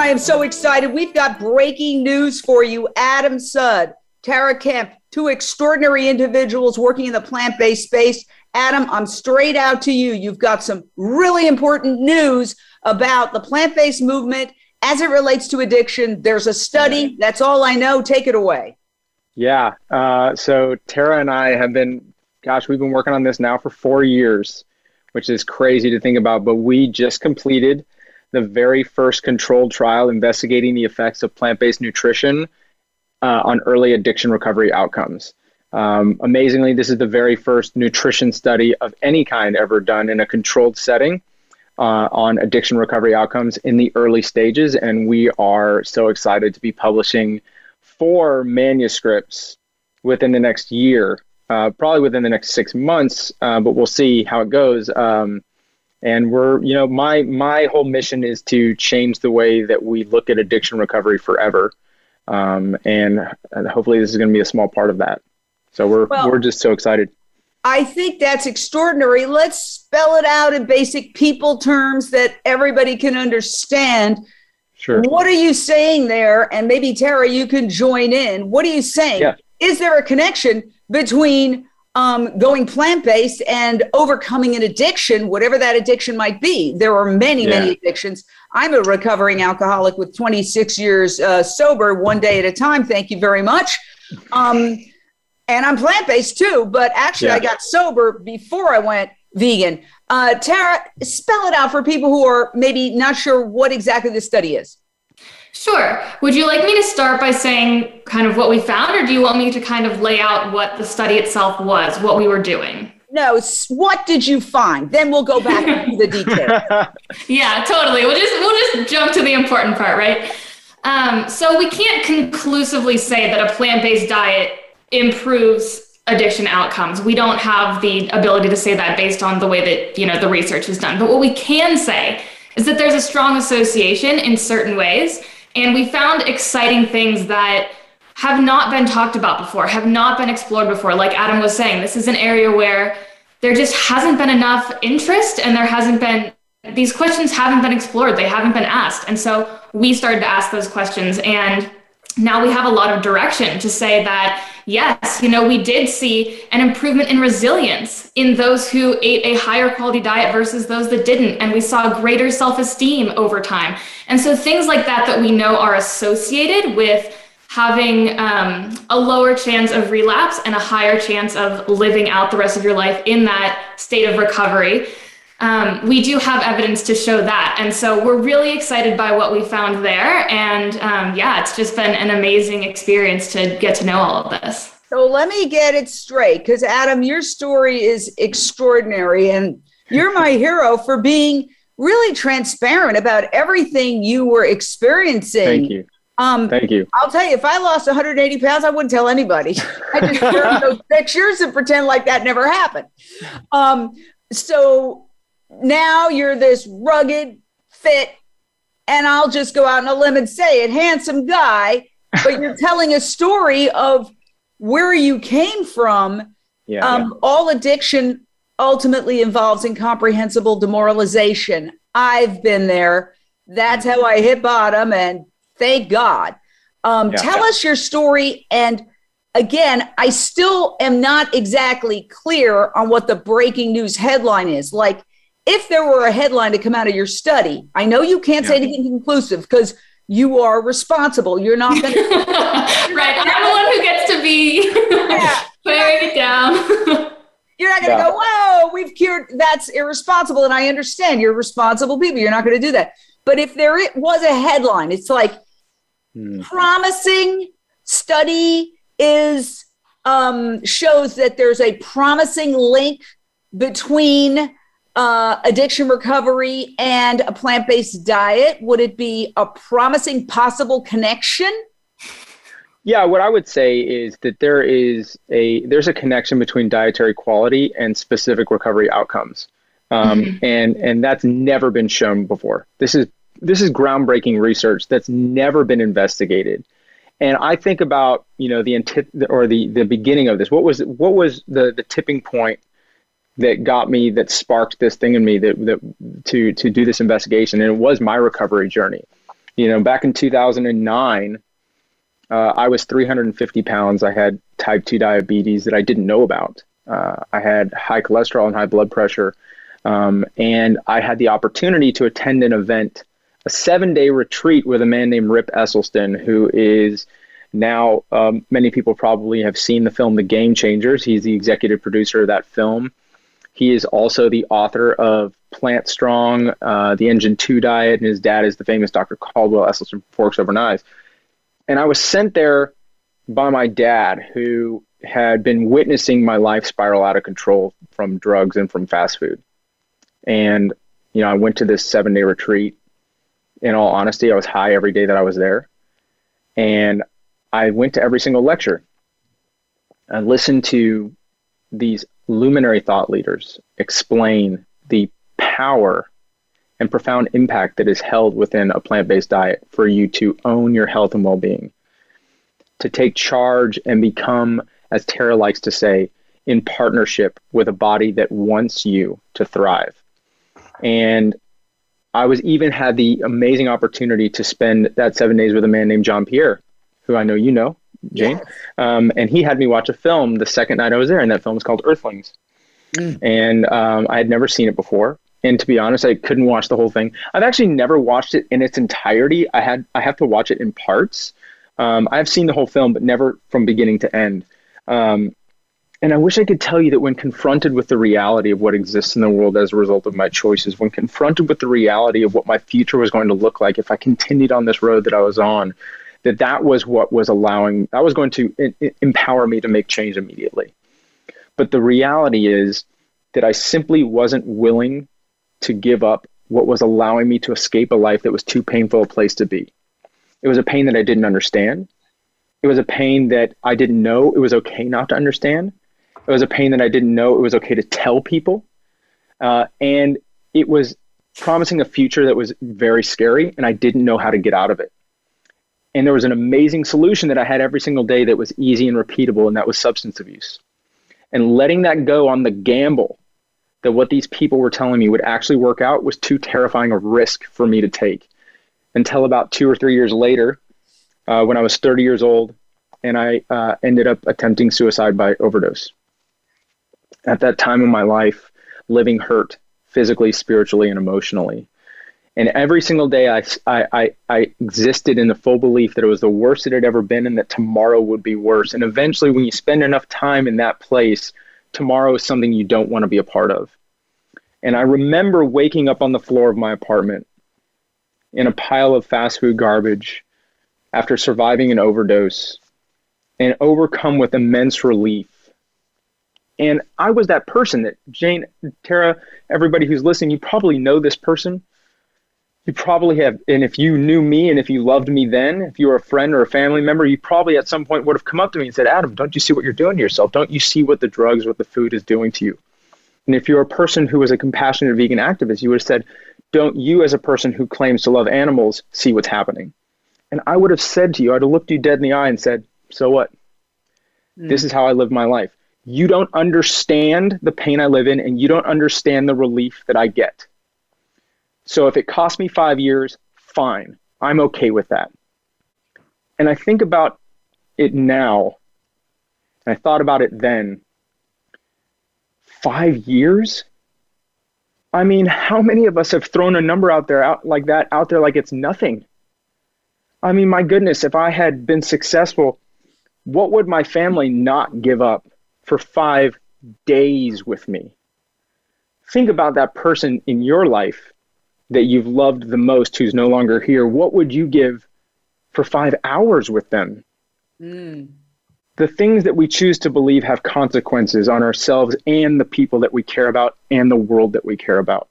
I am so excited. We've got breaking news for you. Adam Sud, Tara Kemp, two extraordinary individuals working in the plant based space. Adam, I'm straight out to you. You've got some really important news about the plant based movement as it relates to addiction. There's a study. That's all I know. Take it away. Yeah. Uh, so Tara and I have been, gosh, we've been working on this now for four years, which is crazy to think about. But we just completed the very first controlled trial investigating the effects of plant based nutrition uh, on early addiction recovery outcomes. Um, amazingly, this is the very first nutrition study of any kind ever done in a controlled setting uh, on addiction recovery outcomes in the early stages. And we are so excited to be publishing four manuscripts within the next year, uh, probably within the next six months, uh, but we'll see how it goes. Um, and we're you know my my whole mission is to change the way that we look at addiction recovery forever. Um, and, and hopefully this is going to be a small part of that. So we're well, we're just so excited. I think that's extraordinary. Let's spell it out in basic people terms that everybody can understand. Sure. What are you saying there? And maybe tara you can join in. What are you saying? Yeah. is there a connection between um, going plant based and overcoming an addiction, whatever that addiction might be. There are many, yeah. many addictions. I'm a recovering alcoholic with 26 years uh, sober, one day at a time. Thank you very much. Um, and I'm plant based too, but actually, yeah. I got sober before I went vegan. Uh, Tara, spell it out for people who are maybe not sure what exactly this study is. Sure. Would you like me to start by saying kind of what we found, or do you want me to kind of lay out what the study itself was, what we were doing? No, what did you find? Then we'll go back to the details. yeah, totally. We'll just we'll just jump to the important part, right? Um, so we can't conclusively say that a plant-based diet improves addiction outcomes. We don't have the ability to say that based on the way that you know the research is done. But what we can say is that there's a strong association in certain ways and we found exciting things that have not been talked about before, have not been explored before. Like Adam was saying, this is an area where there just hasn't been enough interest and there hasn't been, these questions haven't been explored, they haven't been asked. And so we started to ask those questions. And now we have a lot of direction to say that yes, you know, we did see an improvement in resilience in those who ate a higher quality diet versus those that didn't. And we saw greater self esteem over time. And so things like that that we know are associated with having um, a lower chance of relapse and a higher chance of living out the rest of your life in that state of recovery um, we do have evidence to show that. And so we're really excited by what we found there. And um, yeah, it's just been an amazing experience to get to know all of this. So let me get it straight because, Adam, your story is extraordinary. And you're my hero for being really transparent about everything you were experiencing. Thank you. Um, Thank you. I'll tell you, if I lost 180 pounds, I wouldn't tell anybody. I just share those pictures and pretend like that never happened. Um, so now you're this rugged, fit, and I'll just go out on a limb and say it, handsome guy, but you're telling a story of where you came from. Yeah, um, yeah. All addiction ultimately involves incomprehensible demoralization. I've been there. That's how I hit bottom, and thank God. Um, yeah, tell us your story. And again, I still am not exactly clear on what the breaking news headline is. Like, if there were a headline to come out of your study, I know you can't yeah. say anything conclusive because you are responsible. You're not going to. right. I'm the one who gets to be yeah. it down. You're not going to yeah. go, whoa, we've cured. That's irresponsible. And I understand you're responsible people. You're not going to do that. But if there it was a headline, it's like hmm. promising study is um, shows that there's a promising link between uh, addiction recovery and a plant based diet? Would it be a promising possible connection? Yeah, what I would say is that there is a there's a connection between dietary quality and specific recovery outcomes, um, mm-hmm. and and that's never been shown before. This is this is groundbreaking research that's never been investigated. And I think about you know the or the the beginning of this. What was what was the the tipping point that got me that sparked this thing in me that that to to do this investigation? And it was my recovery journey. You know, back in 2009, uh, I was 350 pounds. I had type 2 diabetes that I didn't know about. Uh, I had high cholesterol and high blood pressure. Um, and I had the opportunity to attend an event a seven day retreat with a man named Rip Esselstyn, who is now um, many people probably have seen the film The Game Changers. He's the executive producer of that film. He is also the author of Plant Strong, uh, The Engine 2 Diet, and his dad is the famous Dr. Caldwell Esselstyn Forks Over Knives. And I was sent there by my dad, who had been witnessing my life spiral out of control from drugs and from fast food. And, you know, I went to this seven day retreat in all honesty, I was high every day that I was there. And I went to every single lecture and listened to these luminary thought leaders explain the power and profound impact that is held within a plant based diet for you to own your health and well being, to take charge and become, as Tara likes to say, in partnership with a body that wants you to thrive. And I was even had the amazing opportunity to spend that seven days with a man named John Pierre, who I know you know, Jane. Yes. Um, and he had me watch a film the second night I was there, and that film was called Earthlings. Mm. And um, I had never seen it before. And to be honest, I couldn't watch the whole thing. I've actually never watched it in its entirety. I had I have to watch it in parts. Um, I've seen the whole film, but never from beginning to end. Um, and I wish I could tell you that when confronted with the reality of what exists in the world as a result of my choices, when confronted with the reality of what my future was going to look like if I continued on this road that I was on, that that was what was allowing, that was going to empower me to make change immediately. But the reality is that I simply wasn't willing to give up what was allowing me to escape a life that was too painful a place to be. It was a pain that I didn't understand. It was a pain that I didn't know it was okay not to understand it was a pain that I didn't know it was okay to tell people. Uh, and it was promising a future that was very scary, and I didn't know how to get out of it. And there was an amazing solution that I had every single day that was easy and repeatable, and that was substance abuse. And letting that go on the gamble that what these people were telling me would actually work out was too terrifying a risk for me to take. Until about two or three years later, uh, when I was 30 years old, and I uh, ended up attempting suicide by overdose at that time in my life living hurt physically, spiritually, and emotionally. And every single day, I, I, I, existed in the full belief that it was the worst it had ever been and that tomorrow would be worse. And eventually, when you spend enough time in that place, tomorrow is something you don't want to be a part of. And I remember waking up on the floor of my apartment in a pile of fast food garbage after surviving an overdose and overcome with immense relief and I was that person that Jane, Tara, everybody who's listening, you probably know this person. You probably have, and if you knew me and if you loved me then, if you were a friend or a family member, you probably at some point would have come up to me and said, Adam, don't you see what you're doing to yourself? Don't you see what the drugs, what the food is doing to you? And if you're a person who is a compassionate vegan activist, you would have said, don't you, as a person who claims to love animals, see what's happening? And I would have said to you, I'd have looked you dead in the eye and said, so what? Mm. This is how I live my life you don't understand the pain I live in and you don't understand the relief that I get. So if it costs me five years, fine. I'm okay with that. And I think about it now, and I thought about it then. Five years? I mean, how many of us have thrown a number out there out like that out there like it's nothing? I mean, my goodness, if I had been successful, what would my family not give up for five days with me. Think about that person in your life that you've loved the most who's no longer here. What would you give for five hours with them? Mm. The things that we choose to believe have consequences on ourselves and the people that we care about and the world that we care about.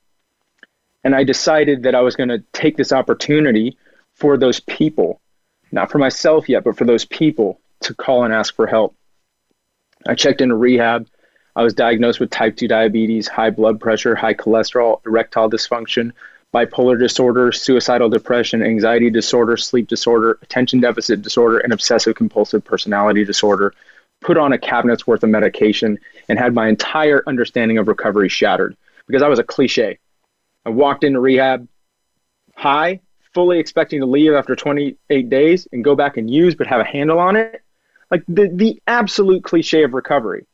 And I decided that I was going to take this opportunity for those people not for myself yet, but for those people to call and ask for help. I checked into rehab. I was diagnosed with type 2 diabetes, high blood pressure, high cholesterol, erectile dysfunction, bipolar disorder, suicidal depression, anxiety disorder, sleep disorder, attention deficit disorder, and obsessive compulsive personality disorder. Put on a cabinet's worth of medication and had my entire understanding of recovery shattered because I was a cliche. I walked into rehab high, fully expecting to leave after 28 days and go back and use, but have a handle on it. Like the, the absolute cliche of recovery.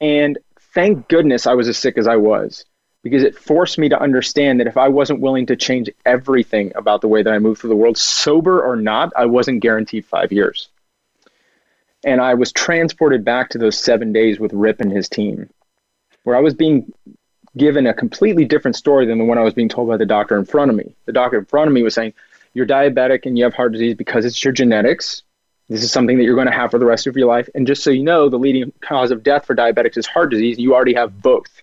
And thank goodness I was as sick as I was because it forced me to understand that if I wasn't willing to change everything about the way that I move through the world, sober or not, I wasn't guaranteed five years. And I was transported back to those seven days with Rip and his team, where I was being given a completely different story than the one I was being told by the doctor in front of me. The doctor in front of me was saying, You're diabetic and you have heart disease because it's your genetics. This is something that you're going to have for the rest of your life. And just so you know, the leading cause of death for diabetics is heart disease. You already have both.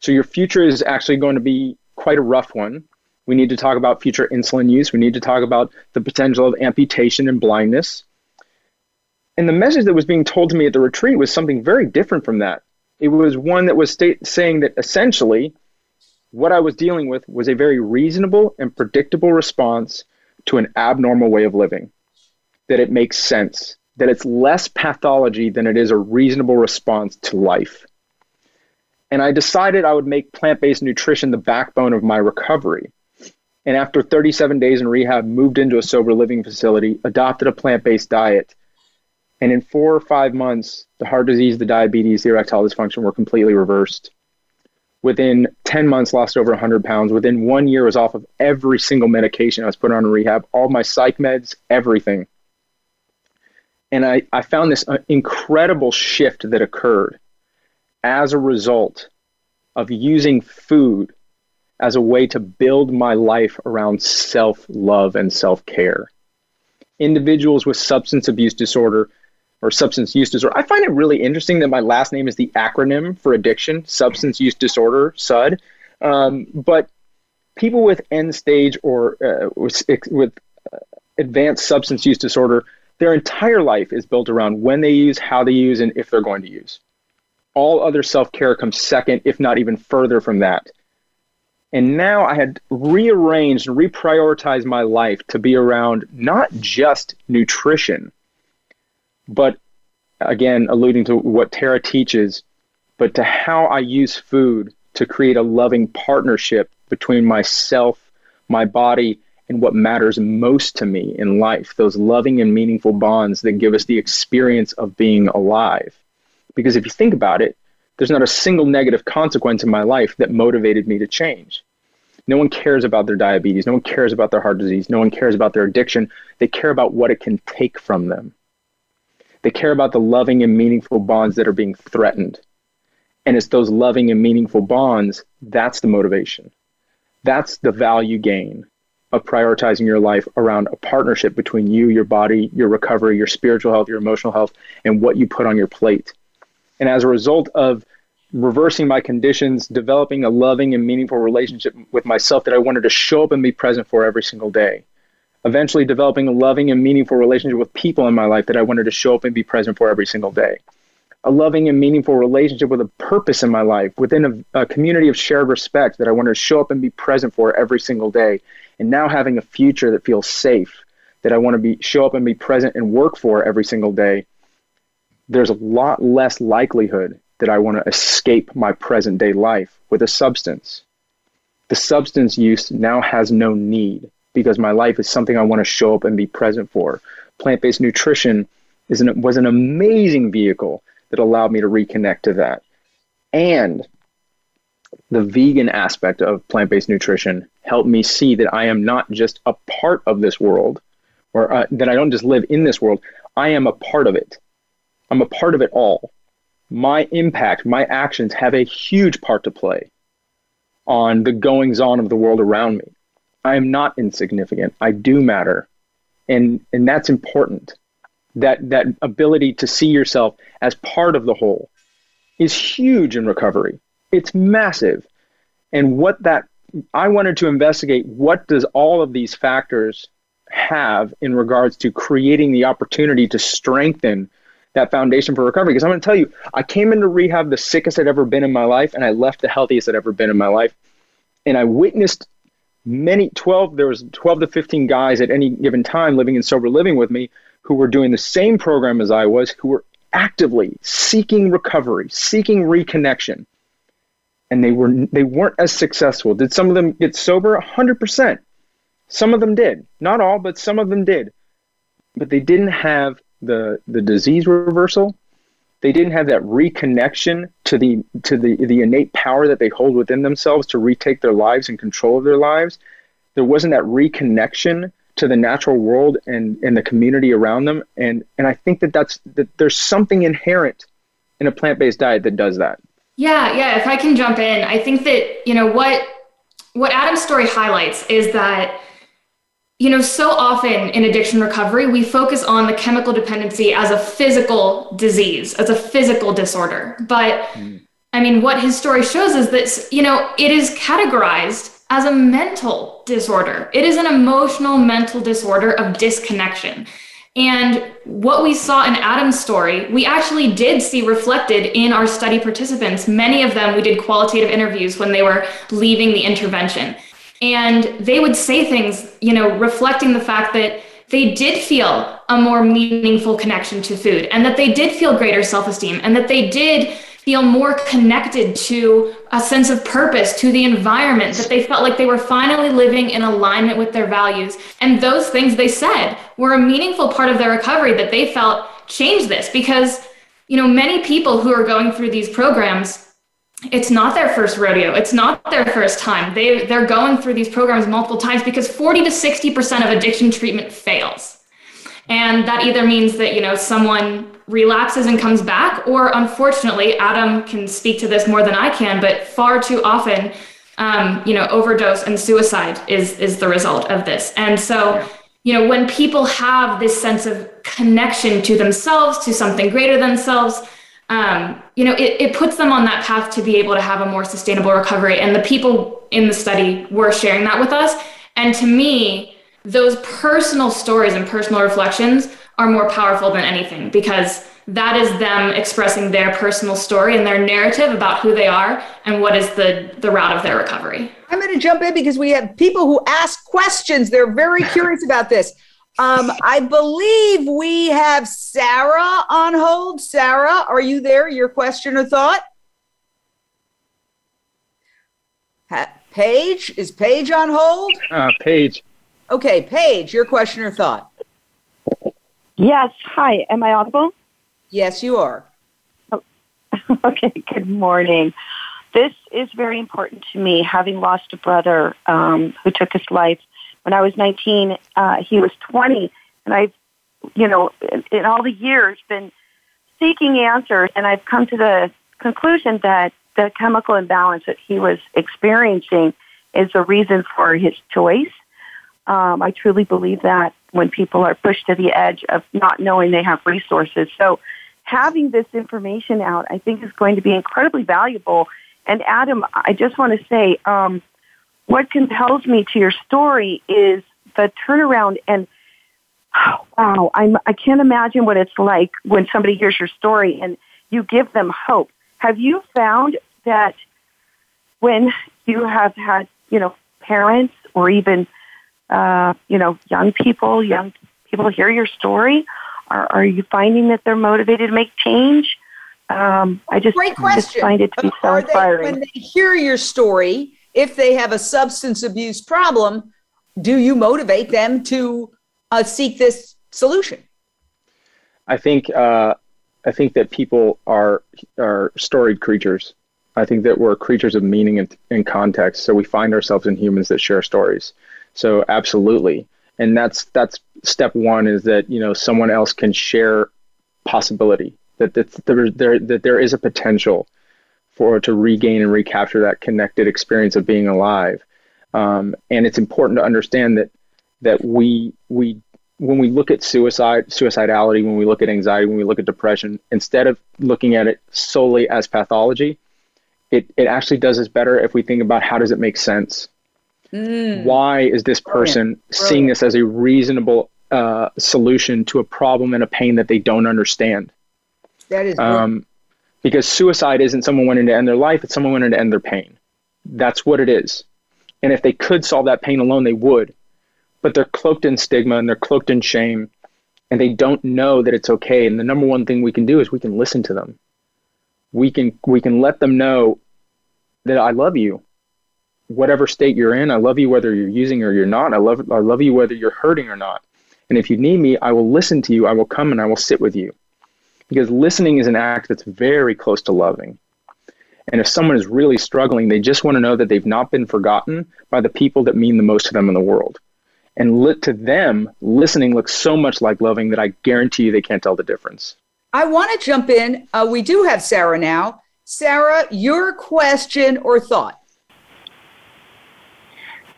So your future is actually going to be quite a rough one. We need to talk about future insulin use. We need to talk about the potential of amputation and blindness. And the message that was being told to me at the retreat was something very different from that. It was one that was state, saying that essentially what I was dealing with was a very reasonable and predictable response to an abnormal way of living, that it makes sense, that it's less pathology than it is a reasonable response to life. And I decided I would make plant based nutrition the backbone of my recovery. And after 37 days in rehab, moved into a sober living facility, adopted a plant based diet, and in four or five months, the heart disease, the diabetes, the erectile dysfunction were completely reversed. Within 10 months, lost over 100 pounds. Within one year, was off of every single medication I was put on in rehab, all my psych meds, everything. And I, I found this uh, incredible shift that occurred as a result of using food as a way to build my life around self love and self care. Individuals with substance abuse disorder or substance use disorder. I find it really interesting that my last name is the acronym for addiction, substance use disorder, SUD. Um, but people with end stage or uh, with, with advanced substance use disorder, their entire life is built around when they use, how they use, and if they're going to use. All other self care comes second, if not even further from that. And now I had rearranged and reprioritized my life to be around not just nutrition, but again, alluding to what Tara teaches, but to how I use food to create a loving partnership between myself, my body, and what matters most to me in life, those loving and meaningful bonds that give us the experience of being alive. Because if you think about it, there's not a single negative consequence in my life that motivated me to change. No one cares about their diabetes. No one cares about their heart disease. No one cares about their addiction. They care about what it can take from them. They care about the loving and meaningful bonds that are being threatened. And it's those loving and meaningful bonds that's the motivation. That's the value gain of prioritizing your life around a partnership between you, your body, your recovery, your spiritual health, your emotional health, and what you put on your plate. And as a result of reversing my conditions, developing a loving and meaningful relationship with myself that I wanted to show up and be present for every single day eventually developing a loving and meaningful relationship with people in my life that I wanted to show up and be present for every single day. A loving and meaningful relationship with a purpose in my life, within a, a community of shared respect that I wanted to show up and be present for every single day. And now having a future that feels safe, that I want to be show up and be present and work for every single day. There's a lot less likelihood that I want to escape my present day life with a substance. The substance use now has no need because my life is something I want to show up and be present for. Plant based nutrition is an, was an amazing vehicle that allowed me to reconnect to that. And the vegan aspect of plant based nutrition helped me see that I am not just a part of this world, or uh, that I don't just live in this world, I am a part of it. I'm a part of it all. My impact, my actions have a huge part to play on the goings on of the world around me. I am not insignificant. I do matter. And and that's important. That that ability to see yourself as part of the whole is huge in recovery. It's massive. And what that I wanted to investigate what does all of these factors have in regards to creating the opportunity to strengthen that foundation for recovery. Because I'm going to tell you, I came into rehab the sickest I'd ever been in my life, and I left the healthiest I'd ever been in my life. And I witnessed many 12 there was 12 to 15 guys at any given time living in sober living with me who were doing the same program as I was who were actively seeking recovery seeking reconnection. And they were they weren't as successful. Did some of them get sober? 100% some of them did. Not all but some of them did. But they didn't have the the disease reversal they didn't have that reconnection to the to the the innate power that they hold within themselves to retake their lives and control of their lives. There wasn't that reconnection to the natural world and and the community around them. And and i think that that's that there's something inherent in a plant-based diet that does that. Yeah yeah if i can jump in i think that you know what what adam's story highlights is that you know, so often in addiction recovery, we focus on the chemical dependency as a physical disease, as a physical disorder. But mm. I mean, what his story shows is that, you know, it is categorized as a mental disorder. It is an emotional mental disorder of disconnection. And what we saw in Adam's story, we actually did see reflected in our study participants. Many of them, we did qualitative interviews when they were leaving the intervention. And they would say things, you know, reflecting the fact that they did feel a more meaningful connection to food and that they did feel greater self esteem and that they did feel more connected to a sense of purpose to the environment that they felt like they were finally living in alignment with their values. And those things they said were a meaningful part of their recovery that they felt changed this because you know many people who are going through these programs it's not their first rodeo. It's not their first time. They they're going through these programs multiple times because 40 to 60% of addiction treatment fails. And that either means that, you know, someone relapses and comes back or unfortunately, Adam can speak to this more than I can, but far too often um, you know, overdose and suicide is is the result of this. And so, you know, when people have this sense of connection to themselves, to something greater than themselves, um, you know, it, it puts them on that path to be able to have a more sustainable recovery. And the people in the study were sharing that with us. And to me, those personal stories and personal reflections are more powerful than anything because that is them expressing their personal story and their narrative about who they are and what is the the route of their recovery. I'm going to jump in because we have people who ask questions. They're very curious about this. Um, I believe we have Sarah on hold. Sarah, are you there? Your question or thought? Ha- Paige, is Paige on hold? Uh, Paige. Okay, Paige, your question or thought? Yes. Hi. Am I audible? Yes, you are. Oh, okay. Good morning. This is very important to me, having lost a brother um, who took his life when I was 19, uh, he was 20, and I've, you know, in, in all the years been seeking answers, and I've come to the conclusion that the chemical imbalance that he was experiencing is the reason for his choice. Um, I truly believe that when people are pushed to the edge of not knowing they have resources. So having this information out, I think is going to be incredibly valuable. And Adam, I just want to say, um, what compels me to your story is the turnaround and wow, I'm, I can't imagine what it's like when somebody hears your story and you give them hope. Have you found that when you have had, you know, parents or even, uh, you know, young people, young people hear your story, are, are you finding that they're motivated to make change? Um, I just, Great question. just find it to be so inspiring. They, when they hear your story, if they have a substance abuse problem, do you motivate them to uh, seek this solution? I think uh, I think that people are are storied creatures. I think that we're creatures of meaning and, and context. So we find ourselves in humans that share stories. So absolutely, and that's that's step one is that you know someone else can share possibility that that there, there that there is a potential for to regain and recapture that connected experience of being alive. Um, and it's important to understand that that we we when we look at suicide, suicidality, when we look at anxiety, when we look at depression, instead of looking at it solely as pathology, it, it actually does us better if we think about how does it make sense. Mm. Why is this person Brilliant. seeing this as a reasonable uh, solution to a problem and a pain that they don't understand? That is um, because suicide isn't someone wanting to end their life; it's someone wanting to end their pain. That's what it is. And if they could solve that pain alone, they would. But they're cloaked in stigma and they're cloaked in shame, and they don't know that it's okay. And the number one thing we can do is we can listen to them. We can we can let them know that I love you whatever state you're in. I love you whether you're using or you're not. I love I love you whether you're hurting or not. And if you need me, I will listen to you. I will come and I will sit with you. Because listening is an act that's very close to loving. And if someone is really struggling, they just want to know that they've not been forgotten by the people that mean the most to them in the world. And lit to them, listening looks so much like loving that I guarantee you they can't tell the difference. I want to jump in. Uh, we do have Sarah now. Sarah, your question or thought?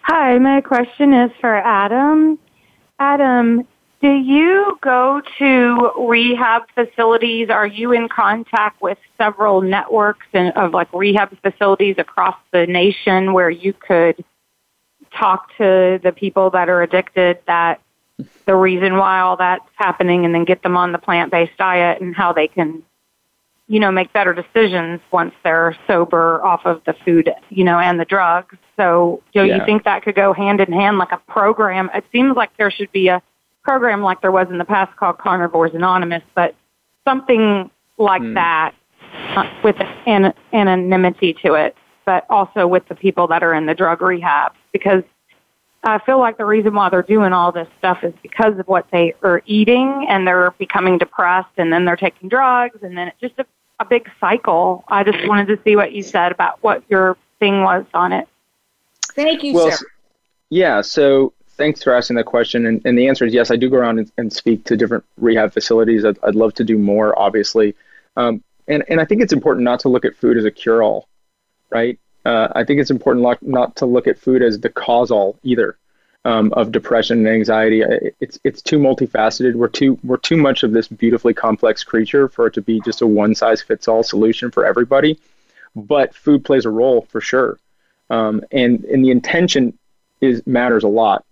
Hi, my question is for Adam. Adam, do you go to rehab facilities? Are you in contact with several networks of like rehab facilities across the nation where you could talk to the people that are addicted that the reason why all that's happening and then get them on the plant-based diet and how they can you know, make better decisions once they're sober off of the food, you know, and the drugs. So, do yeah. you think that could go hand in hand like a program? It seems like there should be a program like there was in the past called Carnivores Anonymous, but something like mm. that uh, with an anonymity to it, but also with the people that are in the drug rehab because I feel like the reason why they're doing all this stuff is because of what they are eating and they're becoming depressed and then they're taking drugs and then it's just a a big cycle. I just wanted to see what you said about what your thing was on it. Thank you, well, Sarah. Yeah, so thanks for asking that question. And, and the answer is yes, I do go around and, and speak to different rehab facilities. I'd, I'd love to do more, obviously. Um, and, and I think it's important not to look at food as a cure all, right? Uh, I think it's important not to look at food as the cause all either um, of depression and anxiety. It's it's too multifaceted. We're too we're too much of this beautifully complex creature for it to be just a one size fits all solution for everybody. But food plays a role for sure, um, and and the intention is matters a lot.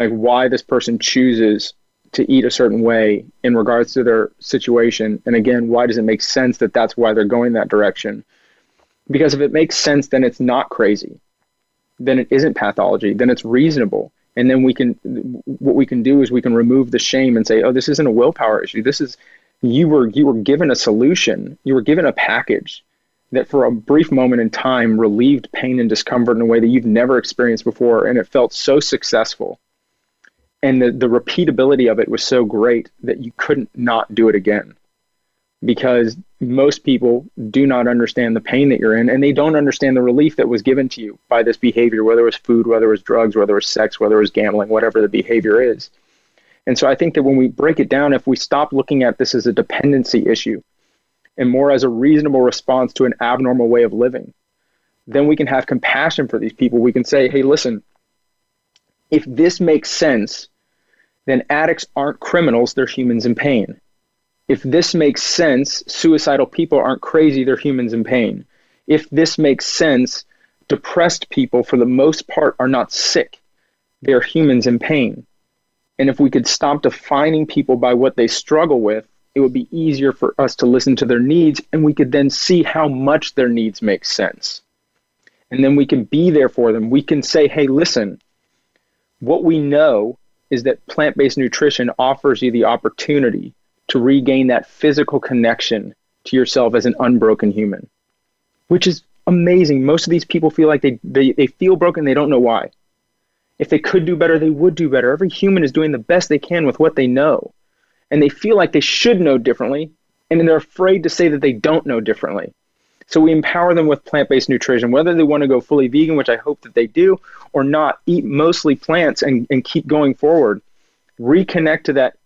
Like why this person chooses to eat a certain way in regards to their situation, and again, why does it make sense that that's why they're going that direction? Because if it makes sense, then it's not crazy. Then it isn't pathology. Then it's reasonable and then we can what we can do is we can remove the shame and say oh this isn't a willpower issue this is you were you were given a solution you were given a package that for a brief moment in time relieved pain and discomfort in a way that you've never experienced before and it felt so successful and the, the repeatability of it was so great that you couldn't not do it again because most people do not understand the pain that you're in and they don't understand the relief that was given to you by this behavior, whether it was food, whether it was drugs, whether it was sex, whether it was gambling, whatever the behavior is. And so I think that when we break it down, if we stop looking at this as a dependency issue and more as a reasonable response to an abnormal way of living, then we can have compassion for these people. We can say, hey, listen, if this makes sense, then addicts aren't criminals, they're humans in pain if this makes sense, suicidal people aren't crazy, they're humans in pain. If this makes sense, depressed people, for the most part, are not sick, they're humans in pain. And if we could stop defining people by what they struggle with, it would be easier for us to listen to their needs and we could then see how much their needs make sense. And then we can be there for them. We can say, hey, listen, what we know is that plant based nutrition offers you the opportunity to regain that physical connection to yourself as an unbroken human, which is amazing. Most of these people feel like they, they, they feel broken, they don't know why. If they could do better, they would do better. Every human is doing the best they can with what they know. And they feel like they should know differently, and they're afraid to say that they don't know differently. So we empower them with plant based nutrition, whether they want to go fully vegan, which I hope that they do, or not, eat mostly plants and, and keep going forward. Reconnect to that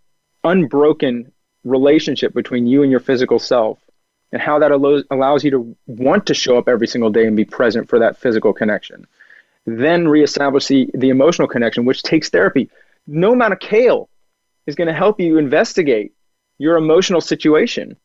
unbroken relationship between you and your physical self and how that allows, allows you to want to show up every single day and be present for that physical connection. Then reestablish the, the emotional connection, which takes therapy. No amount of kale is going to help you investigate your emotional situation,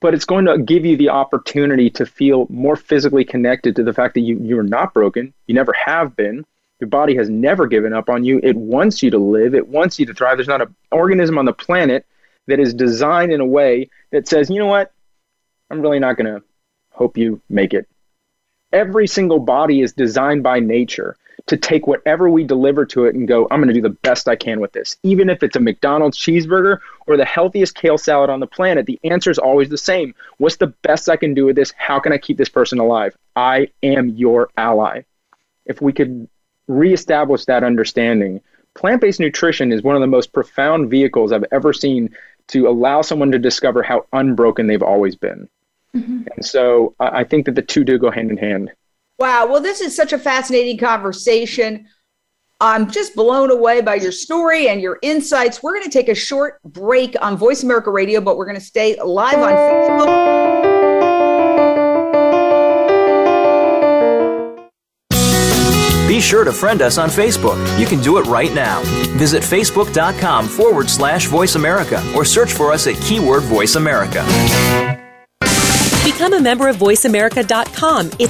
but it's going to give you the opportunity to feel more physically connected to the fact that you, you're not broken, you never have been, Your body has never given up on you. It wants you to live. It wants you to thrive. There's not an organism on the planet that is designed in a way that says, you know what? I'm really not going to hope you make it. Every single body is designed by nature to take whatever we deliver to it and go, I'm going to do the best I can with this. Even if it's a McDonald's cheeseburger or the healthiest kale salad on the planet, the answer is always the same. What's the best I can do with this? How can I keep this person alive? I am your ally. If we could reestablish that understanding, plant based nutrition is one of the most profound vehicles I've ever seen to allow someone to discover how unbroken they've always been. Mm-hmm. And so I think that the two do go hand in hand. Wow. Well, this is such a fascinating conversation. I'm just blown away by your story and your insights. We're going to take a short break on Voice America Radio, but we're going to stay live on Facebook. Be sure to friend us on Facebook. You can do it right now. Visit facebook.com forward slash voice America or search for us at keyword voice America. Become a member of VoiceAmerica.com. It's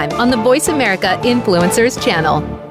on the Voice America Influencers channel.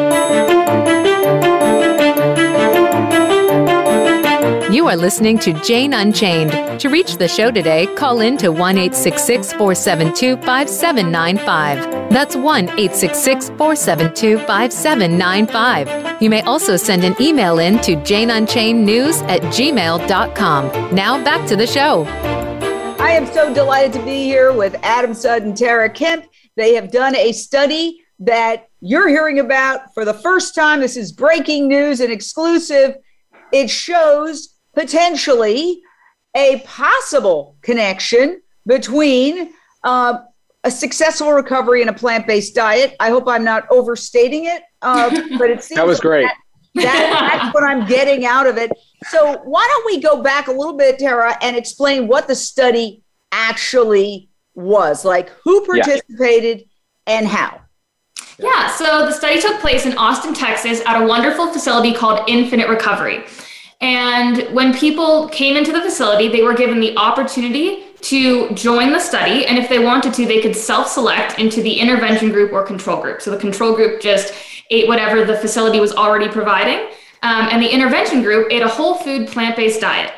You are listening to Jane Unchained. To reach the show today, call in to 1 472 5795. That's 1 472 5795. You may also send an email in to janeunchainednews at gmail.com. Now back to the show. I am so delighted to be here with Adam Sud and Tara Kemp. They have done a study that you're hearing about for the first time. This is breaking news and exclusive. It shows potentially a possible connection between uh, a successful recovery and a plant-based diet. I hope I'm not overstating it, uh, but it seems that was great. That, that, that's what I'm getting out of it. So why don't we go back a little bit, Tara, and explain what the study actually was? Like who participated yeah. and how? Yeah, so the study took place in Austin, Texas, at a wonderful facility called Infinite Recovery. And when people came into the facility, they were given the opportunity to join the study. And if they wanted to, they could self select into the intervention group or control group. So the control group just ate whatever the facility was already providing. Um, and the intervention group ate a whole food plant based diet.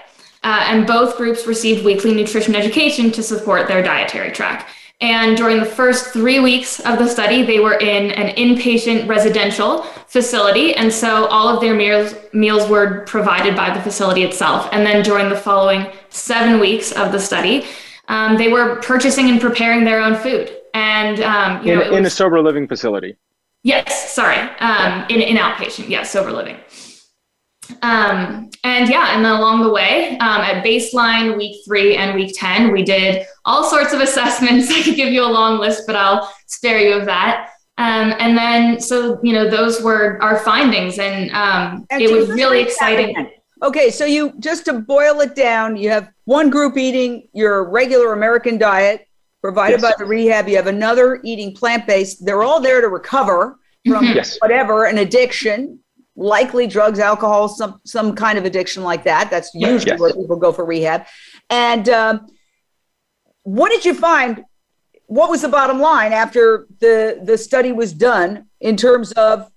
Uh, and both groups received weekly nutrition education to support their dietary track. And during the first three weeks of the study, they were in an inpatient residential facility. And so all of their meals, meals were provided by the facility itself. And then during the following seven weeks of the study, um, they were purchasing and preparing their own food. And, um, you in, know, in was, a sober living facility. Yes, sorry. Um, in, in outpatient, yes, sober living. Um, and yeah, and then along the way, um, at baseline, week three, and week 10, we did all sorts of assessments. I could give you a long list, but I'll spare you of that. Um, and then, so, you know, those were our findings, and, um, and it was really exciting. Okay, so you just to boil it down, you have one group eating your regular American diet provided Yes. by the rehab. You have another eating plant based. They're all there to recover from Yes. whatever an addiction, likely drugs, alcohol, some some kind of addiction like that. That's usually Yes. where people go for rehab. And um, what did you find? What was the bottom line after the the study was done in terms of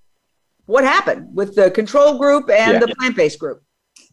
what happened with the control group and Yeah. the plant based group?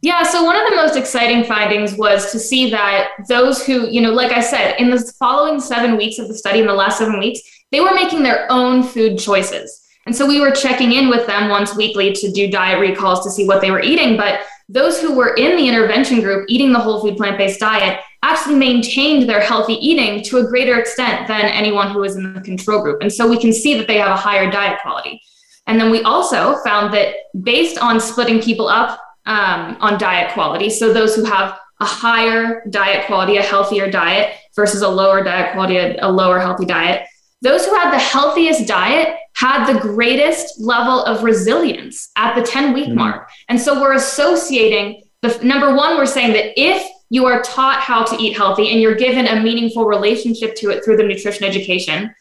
Yeah, so one of the most exciting findings was to see that those who, you know, like I said, in the following seven weeks of the study, in the last seven weeks, they were making their own food choices. And so we were checking in with them once weekly to do diet recalls to see what they were eating. But those who were in the intervention group eating the whole food plant based diet actually maintained their healthy eating to a greater extent than anyone who was in the control group. And so we can see that they have a higher diet quality. And then we also found that based on splitting people up um, on diet quality, so those who have a higher diet quality, a healthier diet versus a lower diet quality, a, a lower healthy diet, those who had the healthiest diet had the greatest level of resilience at the 10 week mm-hmm. mark. And so we're associating the number one, we're saying that if you are taught how to eat healthy and you're given a meaningful relationship to it through the nutrition education,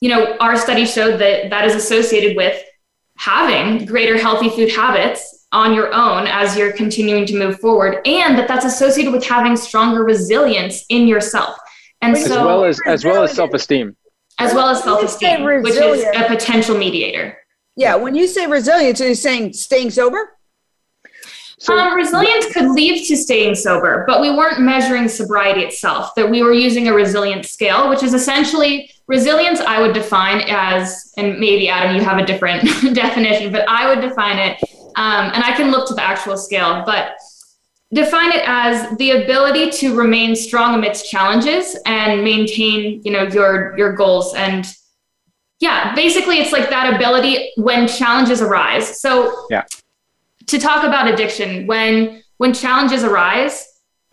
you know, our study showed that that is associated with having greater healthy food habits on your own as you're continuing to move forward and that that's associated with having stronger resilience in yourself and as so well as as well as self-esteem. As well as When you say self-esteem which is a potential mediator Yeah, when you say resilience, are you saying staying sober? um, resilience could lead to staying sober, but we weren't measuring sobriety itself. That we were using a resilience scale, which is essentially resilience. I would define as, and maybe Adam, you have a different definition, but I would define it, um, and I can look to the actual scale, but define it as the ability to remain strong amidst challenges and maintain, you know, your your goals and yeah, basically it's like that ability when challenges arise. So Yeah. to talk about addiction when when challenges arise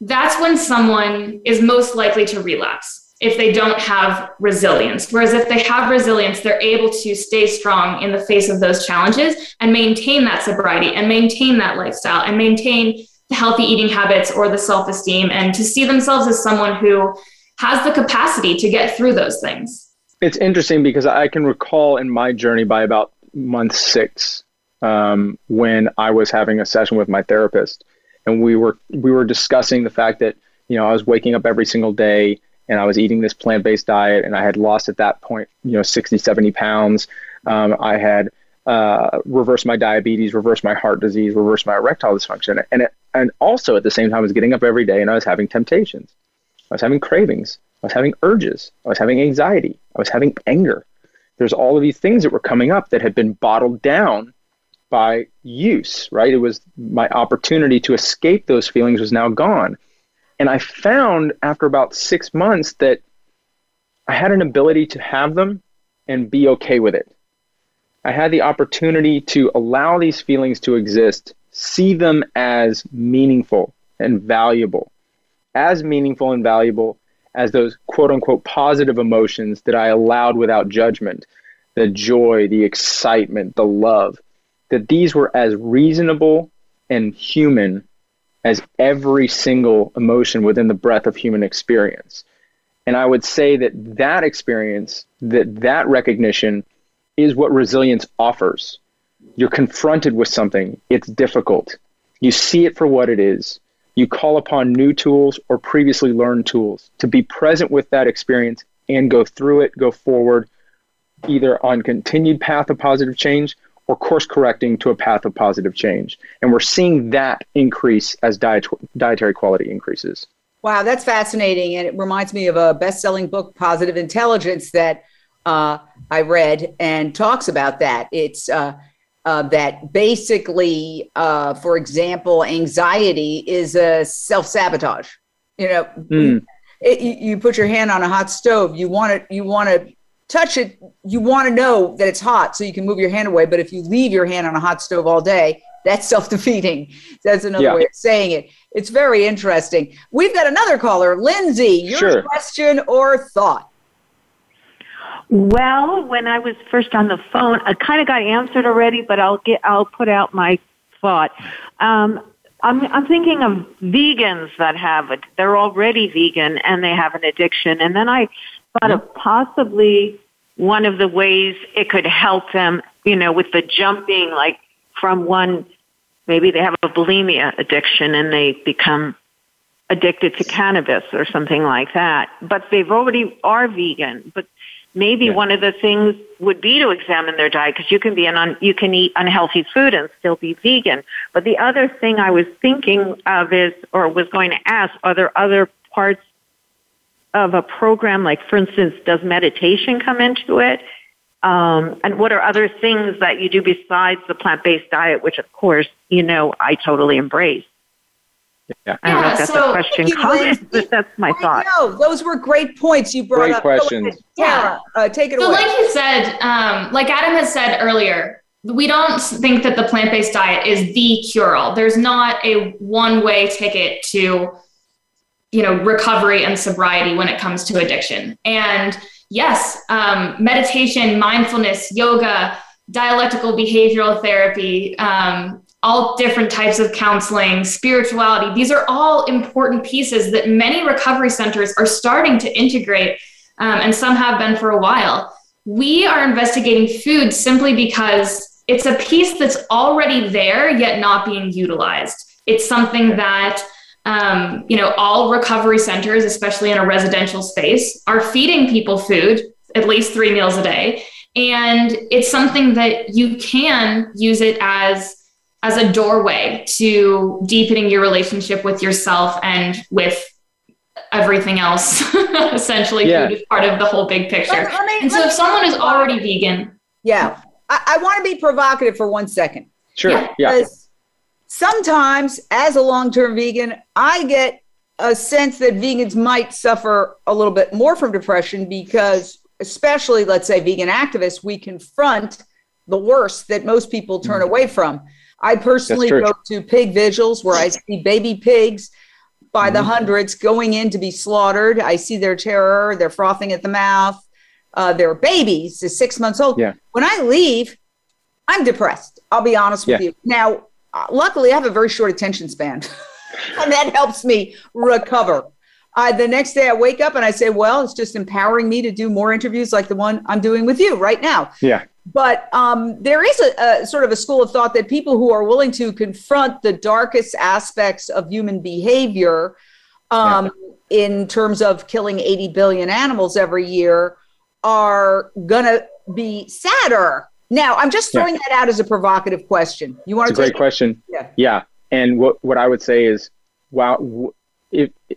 that's when someone is most likely to relapse if they don't have resilience whereas if they have resilience they're able to stay strong in the face of those challenges and maintain that sobriety and maintain that lifestyle and maintain healthy eating habits or the self-esteem and to see themselves as someone who has the capacity to get through those things It's interesting because I can recall in my journey by about month six um, when I was having a session with my therapist, and we were we were discussing the fact that you know I was waking up every single day and I was eating this plant based diet, and I had lost at that point you know 60, 70 pounds. Um, I had uh, reversed my diabetes, reversed my heart disease, reversed my erectile dysfunction, and it, and also at the same time I was getting up every day and I was having temptations. I was having cravings. I was having urges. I was having anxiety. I was having anger. There's all of these things that were coming up that had been bottled down by use, right? It was my opportunity to escape those feelings was now gone. And I found after about six months that I had an ability to have them and be okay with it. I had the opportunity to allow these feelings to exist, see them as meaningful and valuable, as meaningful and valuable as those quote unquote positive emotions that I allowed without judgment the joy, the excitement, the love that these were as reasonable and human as every single emotion within the breadth of human experience. And I would say that that experience, that that recognition is what resilience offers. You're confronted with something, it's difficult. You see it for what it is. You call upon new tools or previously learned tools to be present with that experience and go through it, go forward, either on continued path of positive change or course correcting to a path of positive change. And we're seeing that increase as diet, dietary quality increases. Wow, that's fascinating. And it reminds me of a best selling book, Positive Intelligence, that uh, I read and talks about that. It's uh, uh, that basically, uh, for example, anxiety is a self sabotage. You know, Mm. it, you, you put your hand on a hot stove, you want to, you want to touch it, you want to know that it's hot so you can move your hand away. But if you leave your hand on a hot stove all day, that's self defeating. That's another Yeah. way of saying it. It's very interesting. We've got another caller, Lindsay. Your Sure. question or thought? Well, when I was first on the phone, I kind of got answered already, but I'll get I'll put out my thought. Um, I'm, I'm thinking of vegans that have it. They're already vegan and they have an addiction. And then I thought of possibly one of the ways it could help them, you know, with the jumping, like from one, maybe they have a bulimia addiction and they become addicted to cannabis or something like that. But they've already are vegan. But maybe yeah. one of the things would be to examine their diet because you can be an un, you can eat unhealthy food and still be vegan. But the other thing I was thinking of is, or was going to ask, are there other parts of a program, like for instance, does meditation come into it? Um, and what are other things that you do besides the plant-based diet, which of course, you know, I totally embrace. Yeah. I don't know if that's so, a question, comment, but that's my thought. No, those were great points you brought great up. questions. Yeah, uh, take it so away. like you said, um, like Adam has said earlier, we don't think that the plant-based diet is the cure-all. There's not a one-way ticket to, you know, recovery and sobriety when it comes to addiction. And yes, um, meditation, mindfulness, yoga, dialectical behavioral therapy, um, all different types of counseling, spirituality. These are all important pieces that many recovery centers are starting to integrate, um, and some have been for a while. We are investigating food simply because it's a piece that's already there, yet not being utilized. It's something that um, you know all recovery centers, especially in a residential space, are feeding people food at least three meals a day, and it's something that you can use it as as a doorway to deepening your relationship with yourself and with everything else essentially Yeah. food is part of the whole big picture Let- let me- and so if someone is already vegan Yeah. I, I want to be provocative for one second. Sure. Yeah. Yeah. Sometimes, as a long term vegan, I get a sense that vegans might suffer a little bit more from depression because, especially, let's say, vegan activists, we confront the worst that most people turn mm-hmm. away from. I personally go to pig vigils where I see baby pigs by the hundreds going in to be slaughtered. I see their terror, they're frothing at the mouth. Uh, they're babies, they're six months old. Yeah. When I leave, I'm depressed. I'll be honest with Yeah. you. Now, uh, luckily, I have a very short attention span, and that helps me recover. Uh, the next day, I wake up and I say, "Well, it's just empowering me to do more interviews like the one I'm doing with you right now." Yeah. But um, there is a, a sort of a school of thought that people who are willing to confront the darkest aspects of human behavior, um, in terms of killing 80 billion animals every year, are gonna be sadder. Now, I'm just Yeah. throwing that out as a provocative question. You want It's to a great question. Yeah. Yeah. And what, what I would say is, wow,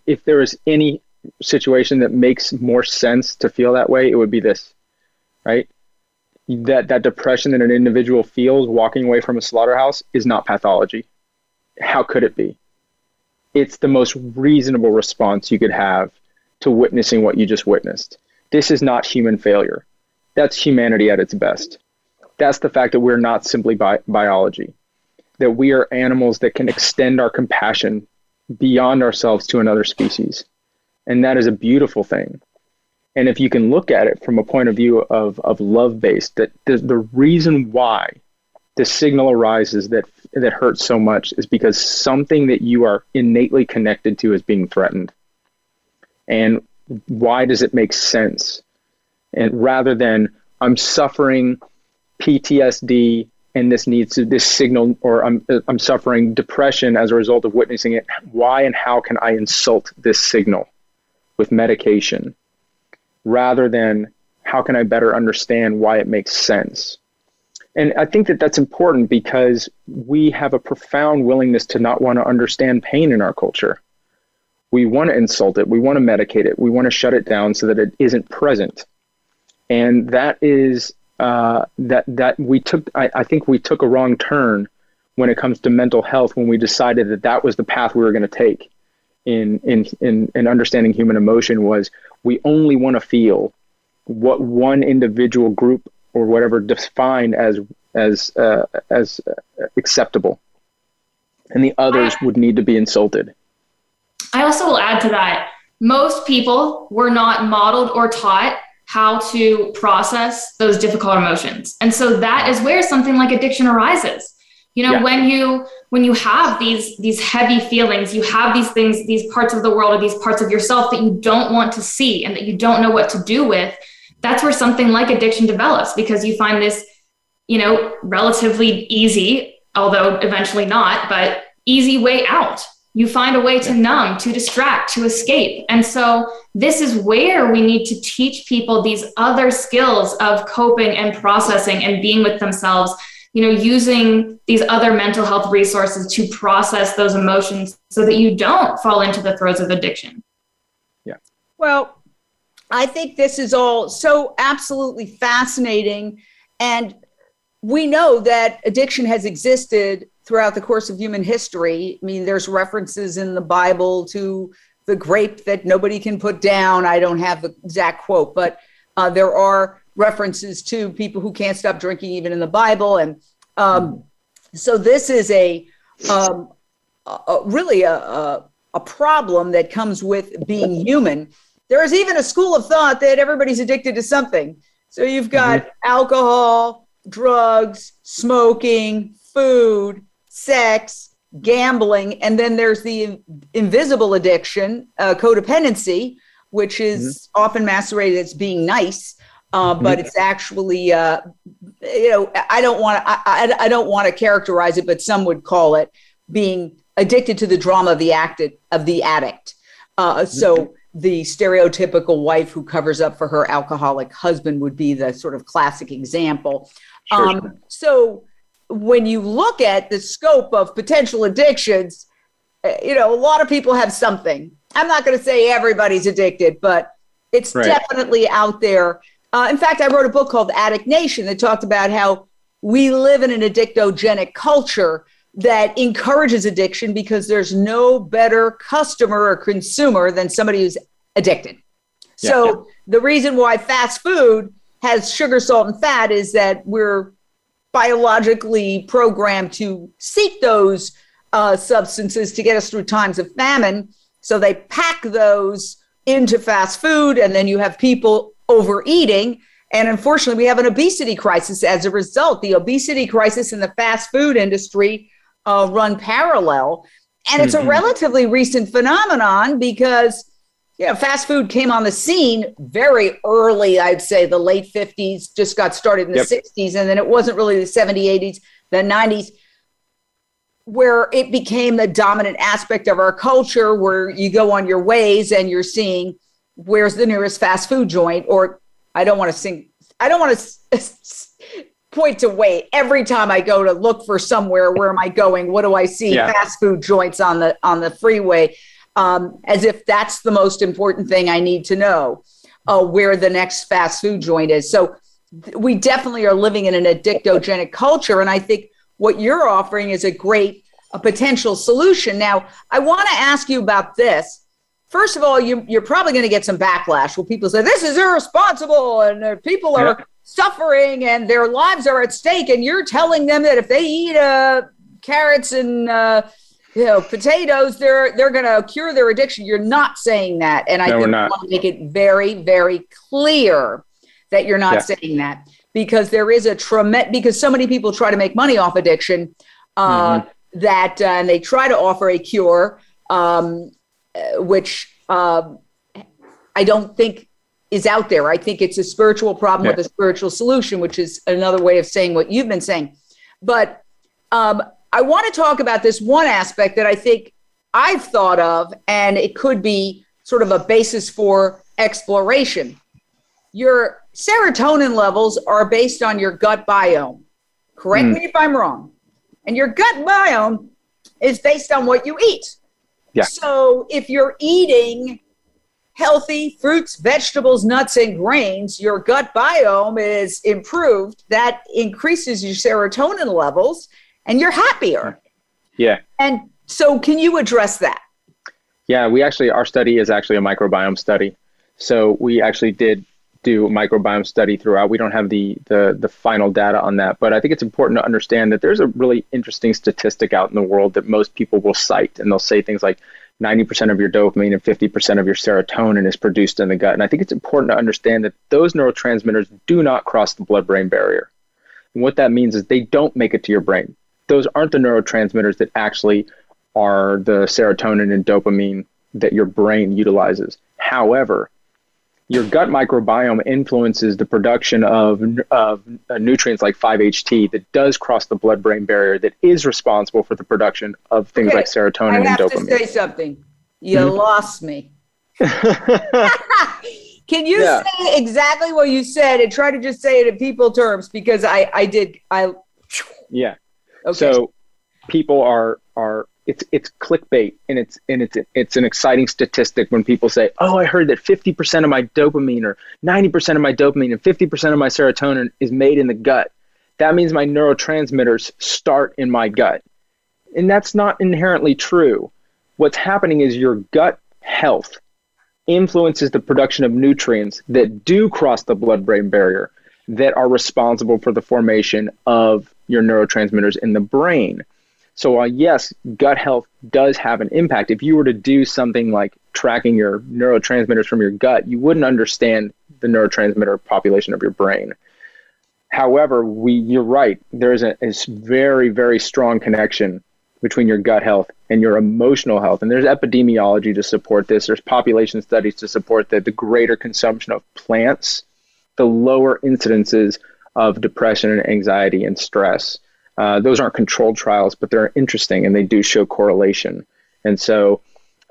if, there is any situation that makes more sense to feel that way, it would be this, right? That, that depression that an individual feels walking away from a slaughterhouse is not pathology. How could it be? It's the most reasonable response you could have to witnessing what you just witnessed. This is not human failure. That's humanity at its best. That's the fact that we're not simply bi- biology that we are animals that can extend our compassion beyond ourselves to another species. And that is a beautiful thing. And if you can look at it from a point of view of, of love based, that the, the reason why the signal arises that that hurts so much is because something that you are innately connected to is being threatened. And why does it make sense? And rather than I'm suffering PTSD and this needs to, this signal or I'm I'm suffering depression as a result of witnessing it. Why and how can I insult this signal with medication rather than how can I better understand why it makes sense? And I think that that's important because we have a profound willingness to not want to understand pain in our culture. We want to insult it, we want to medicate it, we want to shut it down so that it isn't present. And that is uh, that that we took. I, I think we took a wrong turn when it comes to mental health when we decided that that was the path we were going to take in in in in understanding human emotion was we only want to feel what one individual group or whatever defined as as uh, as acceptable, and the others would need to be insulted. I also will add to that most people were not modeled or taught how to process those difficult emotions. And so that is where something like addiction arises You know, Yeah. when you when you have these these heavy feelings, you have these things, these parts of the world or these parts of yourself that you don't want to see and that you don't know what to do with, that's where something like addiction develops because you find this, you know, relatively easy, although eventually not, but easy way out. You find a way to numb, to distract, to escape. And so this is where we need to teach people these other skills of coping and processing and being with themselves you know using these other mental health resources to process those emotions so that you don't fall into the throes of addiction Yeah. Well, I think this is all so absolutely fascinating. And we know that addiction has existed throughout the course of human history. I mean, there's references in the Bible to the grape that nobody can put down. I don't have the exact quote, but uh, there are references to people who can't stop drinking even in the Bible. And um, so this is a, um, a, really a, a, a problem that comes with being human. There is even a school of thought that everybody's addicted to something. So you've got alcohol, drugs, smoking, food, sex, gambling, and then there's the invisible addiction, uh, codependency, which is often masqueraded as being nice, uh, but it's actually, uh, you know, I don't want to, I, I, I don't want to characterize it, but some would call it being addicted to the drama of the acted of the addict. Uh, so the stereotypical wife who covers up for her alcoholic husband would be the sort of classic example. Sure, um, sure. So when you look at the scope of potential addictions, uh, you know, a lot of people have something. I'm not going to say everybody's addicted, but it's Right. definitely out there. Uh, in fact, I wrote a book called Addict Nation that talked about how we live in an addictogenic culture that encourages addiction because there's no better customer or consumer than somebody who's addicted. Yeah, so the reason why fast food has sugar, salt, and fat is that we're biologically programmed to seek those uh, substances to get us through times of famine. So they pack those into fast food, and then you have people overeating. And unfortunately, we have an obesity crisis as a result. The obesity crisis and the fast food industry uh, run parallel. And it's a Mhm. relatively recent phenomenon because know, fast food came on the scene very early, I'd say the late 50s, just got started in the Yep. 60s, and then it wasn't really the 70s, 80s, the 90s, where it became the dominant aspect of our culture, where you go on your ways and you're seeing where's the nearest fast food joint, or I don't want to sing, I don't want to point to weight every time I go to look for somewhere. Where am I going? What do I see? Yeah. Fast food joints on the on the freeway, um, as if that's the most important thing I need to know uh, where the next fast food joint is. So th- we definitely are living in an addictogenic culture, and I think what you're offering is a great a potential solution. Now, I want to ask you about this. First of all, you, you're probably going to get some backlash where people say this is irresponsible and uh, people are Yeah. suffering and their lives are at stake, and you're telling them that if they eat uh, carrots and uh, you know potatoes, they're they're going to cure their addiction. You're not saying that, and I No, think we're you not. want to make it very very clear that you're not Yeah. saying that because there is a tremendous because so many people try to make money off addiction uh, Mm-hmm. that uh, and they try to offer a cure um, uh, which um I don't think is out there. I think it's a spiritual problem Yeah. with a spiritual solution, which is another way of saying what you've been saying. But um, I want to talk about this one aspect that I think I've thought of, and it could be sort of a basis for exploration. Your serotonin levels are based on your gut biome. Correct me hmm. if I'm wrong. And your gut biome is based on what you eat. Yeah. So if you're eating healthy fruits, vegetables, nuts, and grains, your gut biome is improved. That increases your serotonin levels and you're happier. Yeah. And so, can you address that? Yeah, we actually our study is actually a microbiome study. So we actually did do a microbiome study throughout. We don't have the the the final data on that, but I think it's important to understand that there's a really interesting statistic out in the world that most people will cite and they'll say things like 90% of your dopamine and 50% of your serotonin is produced in the gut. And I think it's important to understand that those neurotransmitters do not cross the blood brain barrier. And what that means is they don't make it to your brain. Those aren't the neurotransmitters that actually are the serotonin and dopamine that your brain utilizes. However, your gut microbiome influences the production of, of uh, nutrients like 5-HT that does cross the blood-brain barrier that is responsible for the production of things okay. like serotonin and dopamine. I have to say something. You mm-hmm. lost me. Can you yeah. say exactly what you said and try to just say it in people terms because I I did I Yeah. Okay. So people are are it's it's clickbait and it's and it's it's an exciting statistic when people say, "Oh, I heard that 50% of my dopamine or 90% of my dopamine and 50% of my serotonin is made in the gut." That means my neurotransmitters start in my gut. And that's not inherently true. What's happening is your gut health influences the production of nutrients that do cross the blood-brain barrier that are responsible for the formation of your neurotransmitters in the brain. So while yes, gut health does have an impact, if you were to do something like tracking your neurotransmitters from your gut, you wouldn't understand the neurotransmitter population of your brain. However, we you're right. There is a, a very very strong connection between your gut health and your emotional health, and there's epidemiology to support this. There's population studies to support that. The greater consumption of plants, the lower incidences of depression and anxiety and stress. Uh, those aren't controlled trials, but they're interesting and they do show correlation. And so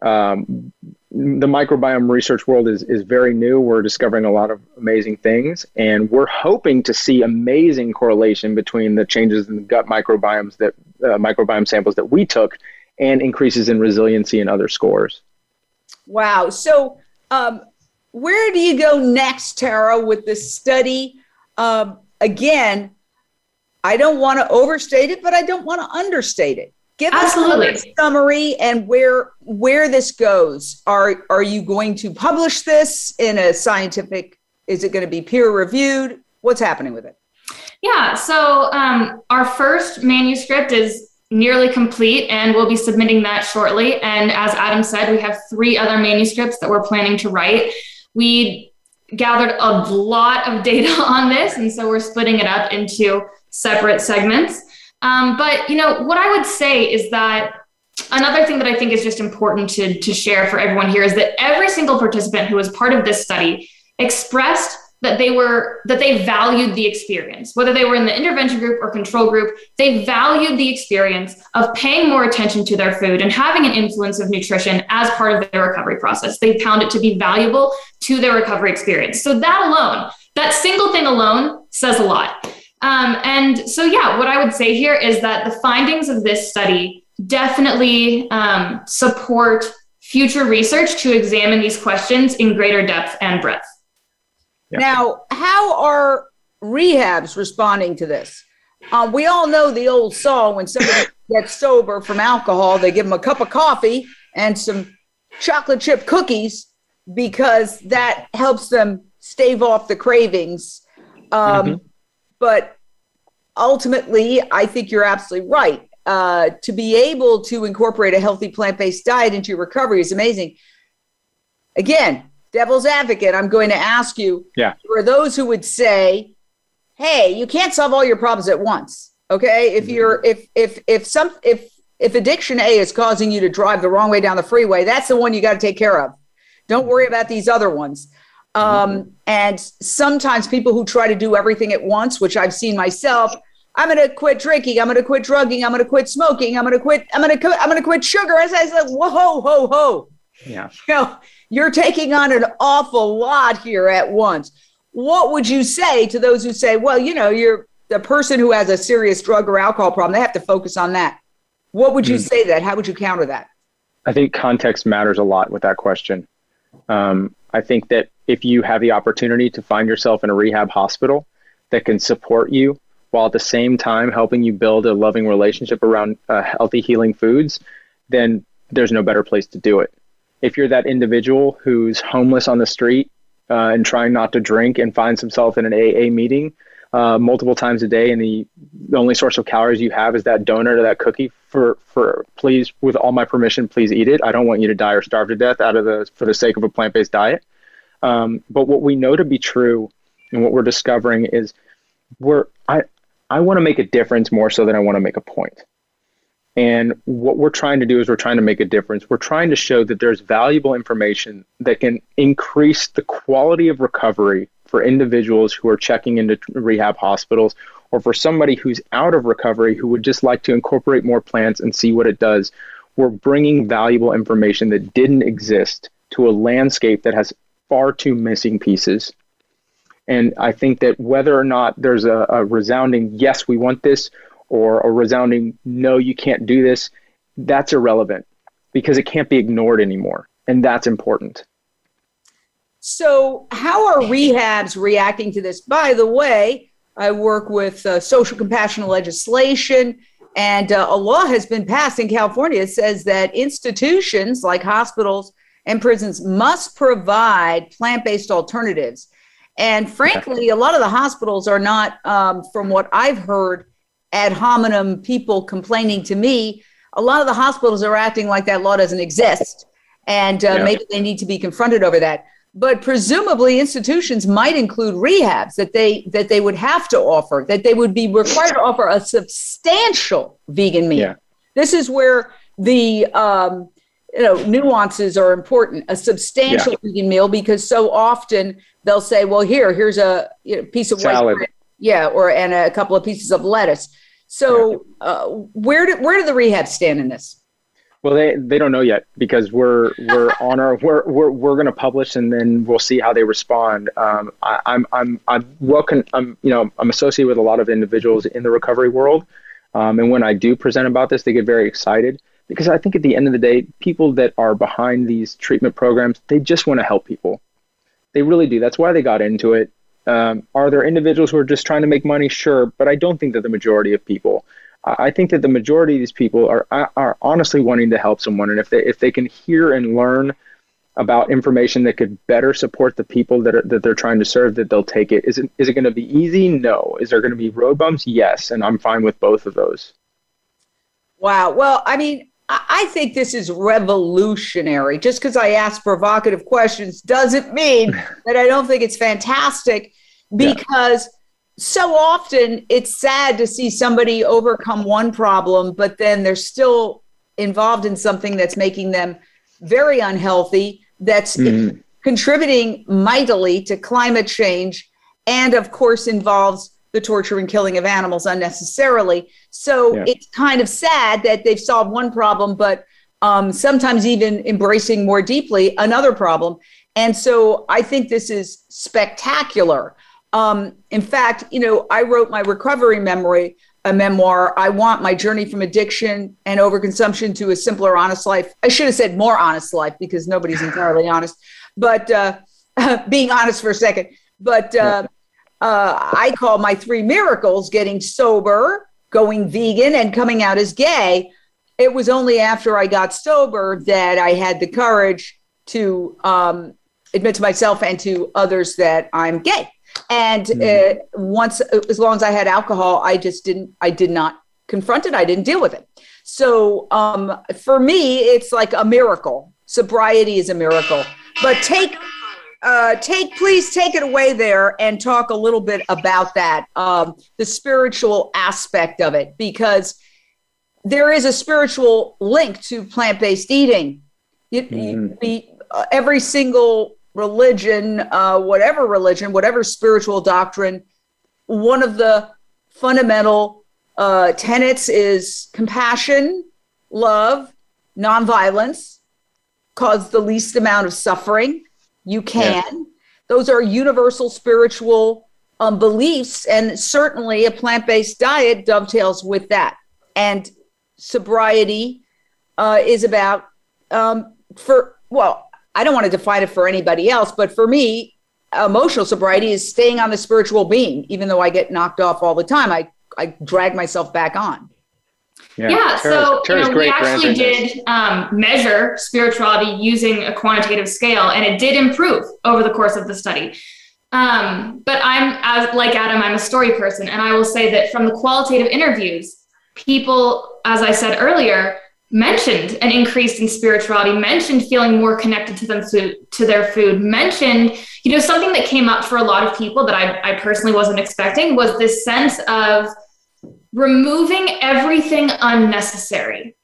um, the microbiome research world is, is very new. We're discovering a lot of amazing things, and we're hoping to see amazing correlation between the changes in the gut microbiomes that uh, microbiome samples that we took and increases in resiliency and other scores. Wow. So, um, where do you go next, Tara, with this study? Um, again, I don't want to overstate it, but I don't want to understate it. Give Absolutely. us a summary and where where this goes. Are are you going to publish this in a scientific? Is it going to be peer reviewed? What's happening with it? Yeah. So um, our first manuscript is nearly complete, and we'll be submitting that shortly. And as Adam said, we have three other manuscripts that we're planning to write. We gathered a lot of data on this, and so we're splitting it up into separate segments. Um, but you know what I would say is that another thing that I think is just important to, to share for everyone here is that every single participant who was part of this study expressed that they were that they valued the experience. Whether they were in the intervention group or control group they valued the experience of paying more attention to their food and having an influence of nutrition as part of their recovery process. They found it to be valuable to their recovery experience. So that alone that single thing alone says a lot. Um, and so, yeah, what I would say here is that the findings of this study definitely um, support future research to examine these questions in greater depth and breadth. Yeah. Now, how are rehabs responding to this? Uh, we all know the old saw when somebody gets sober from alcohol, they give them a cup of coffee and some chocolate chip cookies because that helps them stave off the cravings. Um, mm-hmm. But ultimately, I think you're absolutely right. Uh, to be able to incorporate a healthy plant based diet into your recovery is amazing. Again, devil's advocate, I'm going to ask you yeah. for those who would say, hey, you can't solve all your problems at once. Okay. If you're, if, if, if some, if, if addiction A is causing you to drive the wrong way down the freeway, that's the one you got to take care of. Don't worry about these other ones. Um, and sometimes people who try to do everything at once, which I've seen myself, I'm going to quit drinking. I'm going to quit drugging. I'm going to quit smoking. I'm going to quit. I'm going to. I'm going to quit sugar. As I said, whoa, ho, ho, ho. Yeah. You know, you're taking on an awful lot here at once. What would you say to those who say, well, you know, you're the person who has a serious drug or alcohol problem. They have to focus on that. What would you mm. say that? How would you counter that? I think context matters a lot with that question. Um, I think that if you have the opportunity to find yourself in a rehab hospital that can support you while at the same time helping you build a loving relationship around uh, healthy, healing foods, then there's no better place to do it. If you're that individual who's homeless on the street uh, and trying not to drink and finds himself in an AA meeting uh, multiple times a day, and the, the only source of calories you have is that donut or that cookie, for for please, with all my permission, please eat it. I don't want you to die or starve to death out of the for the sake of a plant-based diet. Um, but what we know to be true and what we're discovering is we're I I want to make a difference more so than I want to make a point. And what we're trying to do is we're trying to make a difference. We're trying to show that there's valuable information that can increase the quality of recovery for individuals who are checking into rehab hospitals or for somebody who's out of recovery who would just like to incorporate more plants and see what it does. We're bringing valuable information that didn't exist to a landscape that has far too missing pieces. And I think that whether or not there's a, a resounding yes, we want this, or a resounding no, you can't do this, that's irrelevant because it can't be ignored anymore. And that's important. So, how are rehabs reacting to this? By the way, I work with uh, social compassion legislation, and uh, a law has been passed in California that says that institutions like hospitals and prisons must provide plant based alternatives. And frankly, a lot of the hospitals are not, um, from what I've heard, ad hominem people complaining to me, a lot of the hospitals are acting like that law doesn't exist. And uh, yeah. maybe they need to be confronted over that. But presumably, institutions might include rehabs that they that they would have to offer, that they would be required to offer a substantial vegan meal. Yeah. This is where the um, you know nuances are important. A substantial yeah. vegan meal because so often they'll say, "Well, here, here's a you know, piece of Salad. white bread, yeah, or and a couple of pieces of lettuce." So uh, where do where do the rehab stand in this? Well, they, they don't know yet because we're we're on our we're we're, we're going to publish and then we'll see how they respond. Um, I, am I'm I'm welcome. I'm you know I'm associated with a lot of individuals in the recovery world, um, and when I do present about this, they get very excited because I think at the end of the day, people that are behind these treatment programs, they just want to help people. They really do. That's why they got into it. Um, are there individuals who are just trying to make money? Sure, but I don't think that the majority of people. I think that the majority of these people are are honestly wanting to help someone, and if they if they can hear and learn about information that could better support the people that are, that they're trying to serve, that they'll take it. Is it is it going to be easy? No. Is there going to be road bumps? Yes, and I'm fine with both of those. Wow. Well, I mean, I think this is revolutionary. Just because I ask provocative questions doesn't mean that I don't think it's fantastic because yeah. so often it's sad to see somebody overcome one problem, but then they're still involved in something that's making them very unhealthy, that's mm. contributing mightily to climate change, and of course involves the torture and killing of animals unnecessarily. So yeah. it's kind of sad that they've solved one problem, but um, sometimes even embracing more deeply another problem. And so I think this is spectacular. Um, in fact, you know, I wrote my recovery memory, a memoir. I want my journey from addiction and overconsumption to a simpler, honest life. I should have said more honest life because nobody's entirely honest, but uh, being honest for a second. But uh, uh, I call my three miracles getting sober, going vegan, and coming out as gay. It was only after I got sober that I had the courage to um, admit to myself and to others that I'm gay. And mm-hmm. uh, once, as long as I had alcohol, I just didn't, I did not confront it. I didn't deal with it. So um, for me, it's like a miracle. Sobriety is a miracle. But take uh, take please take it away there and talk a little bit about that um, the spiritual aspect of it because there is a spiritual link to plant-based eating it, mm-hmm. uh, every single religion uh, whatever religion whatever spiritual doctrine one of the fundamental uh, tenets is compassion love nonviolence cause the least amount of suffering you can. Yeah. Those are universal spiritual um, beliefs, and certainly a plant based diet dovetails with that. And sobriety uh, is about, um, for, well, I don't want to define it for anybody else, but for me, emotional sobriety is staying on the spiritual beam, even though I get knocked off all the time. I, I drag myself back on. Yeah, yeah so you know, we actually did um, measure spirituality using a quantitative scale, and it did improve over the course of the study. Um, but I'm as like Adam, I'm a story person, and I will say that from the qualitative interviews, people, as I said earlier, mentioned an increase in spirituality, mentioned feeling more connected to them to, to their food, mentioned, you know, something that came up for a lot of people that I, I personally wasn't expecting was this sense of removing everything unnecessary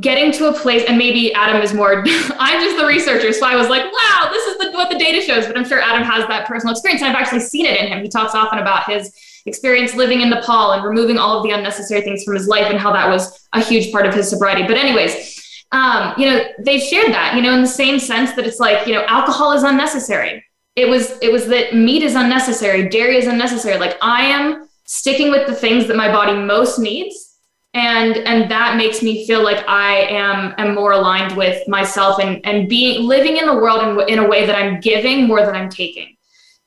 getting to a place and maybe adam is more i'm just the researcher so i was like wow this is the, what the data shows but i'm sure adam has that personal experience and i've actually seen it in him. He talks often about his experience living in nepal and removing all of the unnecessary things from his life and how that was a huge part of his sobriety but anyways um, you know they've shared that you know in the same sense that it's like you know alcohol is unnecessary. It was it was that meat is unnecessary dairy is unnecessary like i am sticking with the things that my body most needs. And and that makes me feel like i am am more aligned with myself and and being living in the world in, in a way that i'm giving more than i'm taking.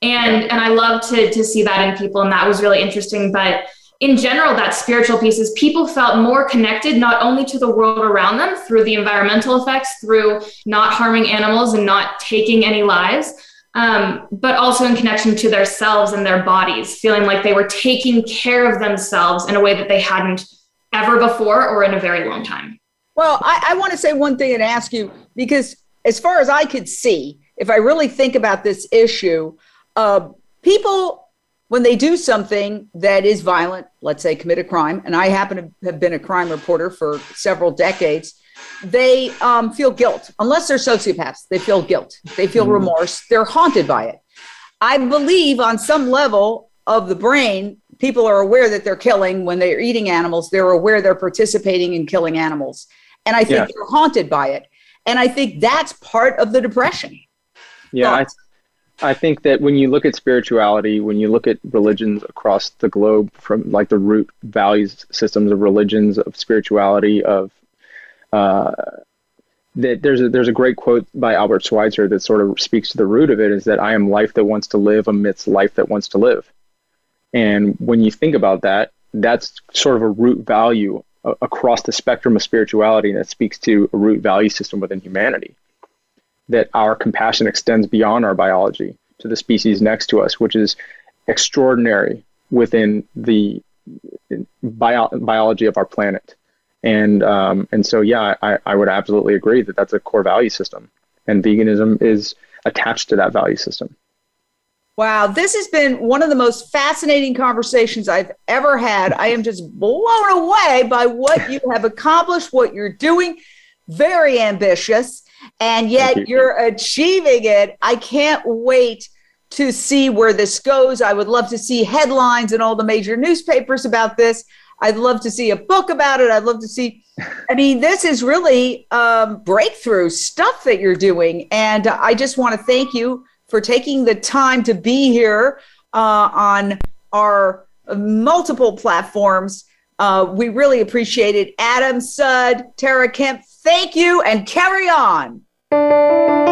And and i love to to see that in people and that was really interesting. But in general that spiritual piece is people felt more connected not only to the world around them through the environmental effects through not harming animals and not taking any lives um, but also in connection to themselves and their bodies, feeling like they were taking care of themselves in a way that they hadn't ever before or in a very long time. Well, I, I want to say one thing and ask you because, as far as I could see, if I really think about this issue, uh, people, when they do something that is violent, let's say commit a crime, and I happen to have been a crime reporter for several decades, they um, feel guilt. Unless they're sociopaths, they feel guilt. They feel mm. remorse. They're haunted by it. I believe on some level of the brain, people are aware that they're killing when they're eating animals. They're aware they're participating in killing animals. And I think yeah. they're haunted by it. And I think that's part of the depression. Yeah. I, I think that when you look at spirituality, when you look at religions across the globe, from like the root values systems of religions, of spirituality, of uh, that there's a there's a great quote by Albert Schweitzer that sort of speaks to the root of it is that I am life that wants to live amidst life that wants to live. And when you think about that, that's sort of a root value across the spectrum of spirituality that speaks to a root value system within humanity. That our compassion extends beyond our biology to the species next to us, which is extraordinary within the bio- biology of our planet and um, and so yeah, I, I would absolutely agree that that's a core value system, and veganism is attached to that value system. Wow, this has been one of the most fascinating conversations I've ever had. I am just blown away by what you have accomplished, what you're doing. Very ambitious, and yet you. you're achieving it. I can't wait to see where this goes. I would love to see headlines in all the major newspapers about this. I'd love to see a book about it. I'd love to see. I mean, this is really um, breakthrough stuff that you're doing. And I just want to thank you for taking the time to be here uh, on our multiple platforms. Uh, we really appreciate it. Adam Sud, Tara Kemp, thank you and carry on.